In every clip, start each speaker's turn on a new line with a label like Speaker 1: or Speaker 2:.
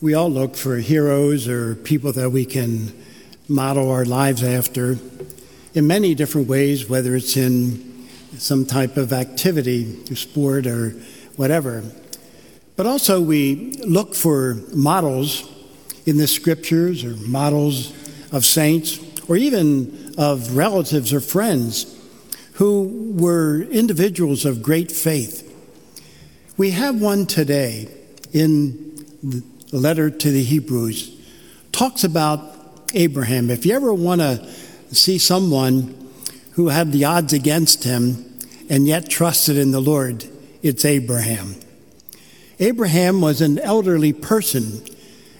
Speaker 1: We all look for heroes or people that we can model our lives after in many different ways, whether it's in some type of activity, sport, or whatever. But also, we look for models in the scriptures or models of saints or even of relatives or friends who were individuals of great faith. We have one today in the letter to the Hebrews, talks about Abraham. If you ever want to see someone who had the odds against him and yet trusted in the Lord, it's Abraham. Abraham was an elderly person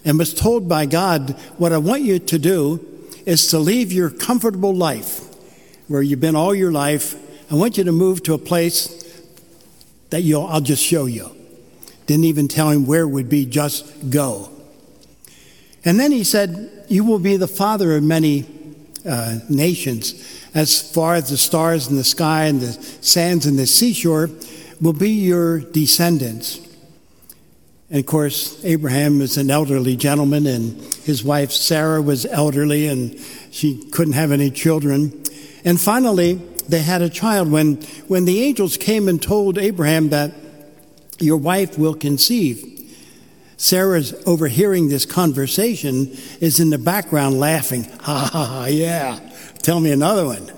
Speaker 1: and was told by God, What I want you to do is to leave your comfortable life where you've been all your life. I want you to move to a place that I'll just show you. Didn't even tell him where it would be, just go. And then he said, You will be the father of many uh, nations. As far as the stars in the sky and the sands in the seashore will be your descendants. And of course, Abraham is an elderly gentleman, and his wife Sarah was elderly, and she couldn't have any children. And finally, they had a child when, when the angels came and told Abraham that your wife will conceive. Sarah's overhearing this conversation is in the background laughing. Ha ha ha, yeah. Tell me another one.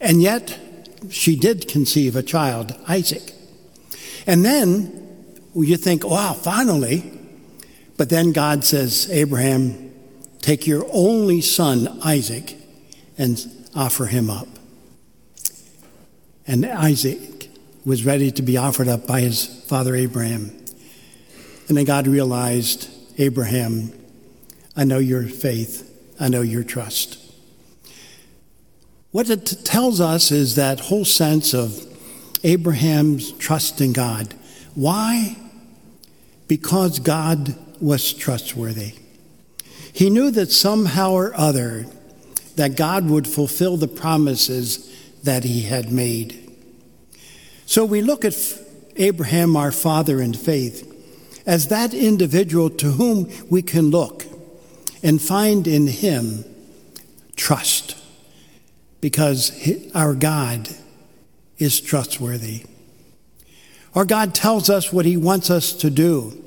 Speaker 1: And yet, she did conceive a child, Isaac. And then you think, wow, finally. But then God says, Abraham, take your only son, Isaac, and offer him up. And Isaac was ready to be offered up by his father Abraham. And then God realized, Abraham, I know your faith, I know your trust. What it tells us is that whole sense of Abraham's trust in God. Why? Because God was trustworthy. He knew that somehow or other that God would fulfill the promises that he had made. So we look at Abraham, our father in faith, as that individual to whom we can look and find in him trust because our God is trustworthy. Our God tells us what he wants us to do.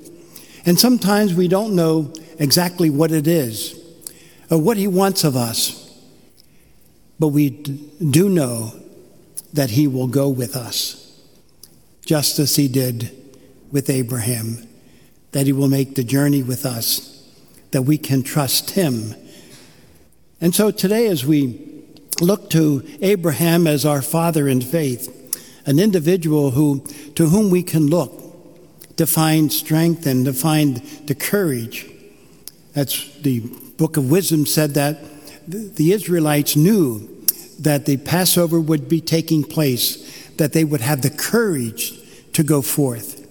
Speaker 1: And sometimes we don't know exactly what it is or what he wants of us. But we do know that he will go with us just as he did with Abraham, that he will make the journey with us, that we can trust him. And so today, as we look to Abraham as our father in faith, an individual who, to whom we can look to find strength and to find the courage. That's the book of wisdom said that the Israelites knew that the Passover would be taking place that they would have the courage to go forth.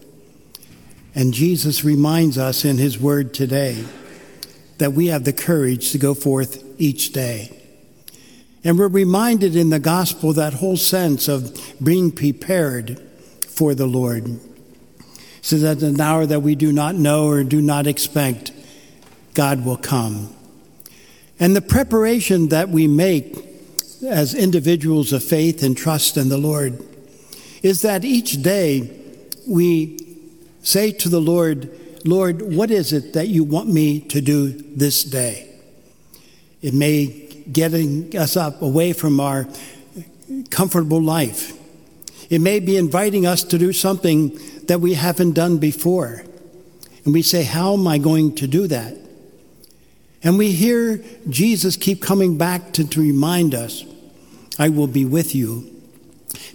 Speaker 1: And Jesus reminds us in his word today that we have the courage to go forth each day. And we're reminded in the gospel that whole sense of being prepared for the Lord. So that an hour that we do not know or do not expect, God will come. And the preparation that we make as individuals of faith and trust in the Lord is that each day we say to the Lord, Lord, what is it that you want me to do this day? It may getting us up away from our comfortable life. It may be inviting us to do something that we haven't done before. And we say, How am I going to do that? And we hear Jesus keep coming back to, to remind us, I will be with you.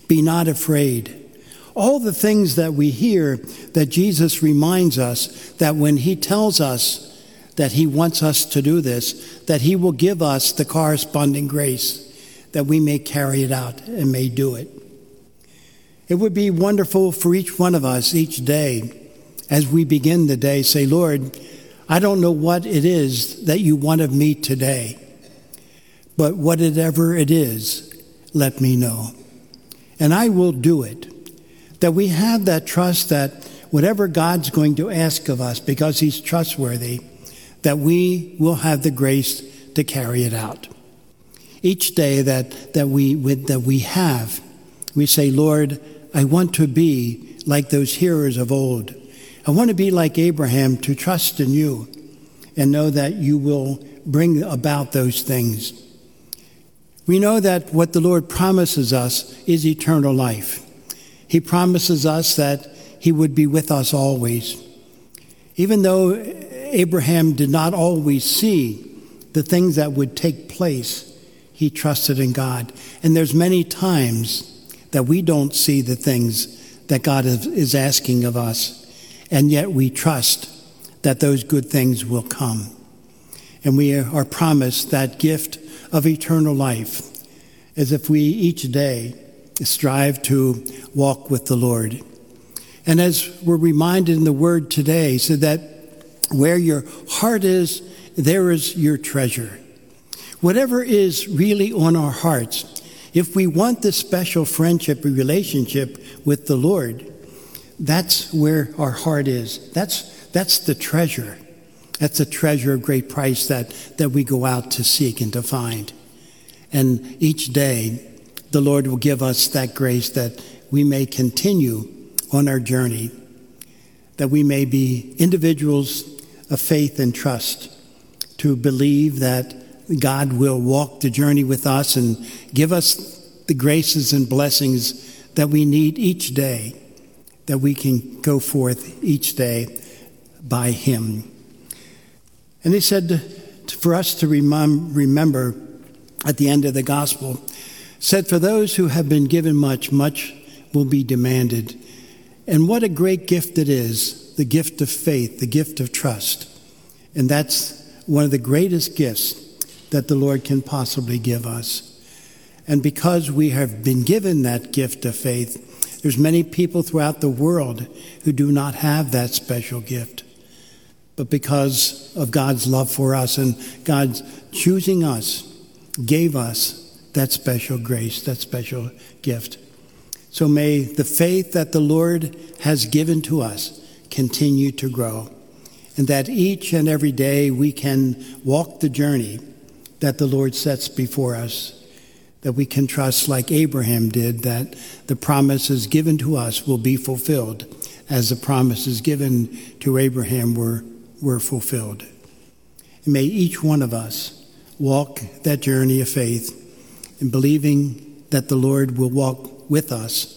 Speaker 1: Be not afraid. All the things that we hear that Jesus reminds us that when he tells us that he wants us to do this, that he will give us the corresponding grace that we may carry it out and may do it. It would be wonderful for each one of us each day as we begin the day say, Lord, I don't know what it is that you want of me today, but whatever it is, let me know and I will do it. That we have that trust that whatever God's going to ask of us, because He's trustworthy, that we will have the grace to carry it out. Each day that, that, we, that we have, we say, Lord, I want to be like those hearers of old. I want to be like Abraham to trust in you and know that you will bring about those things. We know that what the Lord promises us is eternal life. He promises us that He would be with us always. Even though Abraham did not always see the things that would take place, he trusted in God. And there's many times that we don't see the things that God is asking of us, and yet we trust that those good things will come. And we are promised that gift of eternal life as if we each day strive to walk with the Lord. And as we're reminded in the word today, so that where your heart is, there is your treasure. Whatever is really on our hearts, if we want this special friendship relationship with the Lord, that's where our heart is. That's, that's the treasure. That's a treasure of great price that, that we go out to seek and to find. And each day, the Lord will give us that grace that we may continue on our journey, that we may be individuals of faith and trust, to believe that God will walk the journey with us and give us the graces and blessings that we need each day, that we can go forth each day by Him. And He said for us to remember at the end of the gospel said, For those who have been given much, much will be demanded. And what a great gift it is the gift of faith, the gift of trust. And that's one of the greatest gifts that the Lord can possibly give us. And because we have been given that gift of faith, there's many people throughout the world who do not have that special gift. But because of God's love for us and God's choosing us, gave us that special grace, that special gift. So may the faith that the Lord has given to us continue to grow, and that each and every day we can walk the journey that the Lord sets before us, that we can trust, like Abraham did, that the promises given to us will be fulfilled as the promises given to Abraham were, were fulfilled. And may each one of us walk that journey of faith and believing that the Lord will walk with us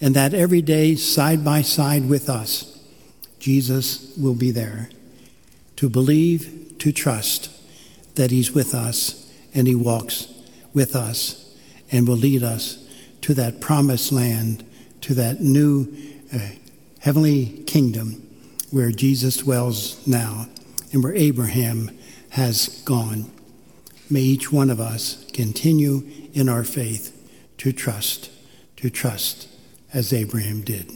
Speaker 1: and that every day, side by side with us, Jesus will be there. To believe, to trust that He's with us and He walks with us and will lead us to that promised land, to that new uh, heavenly kingdom where Jesus dwells now and where Abraham has gone. May each one of us continue in our faith to trust, to trust as Abraham did.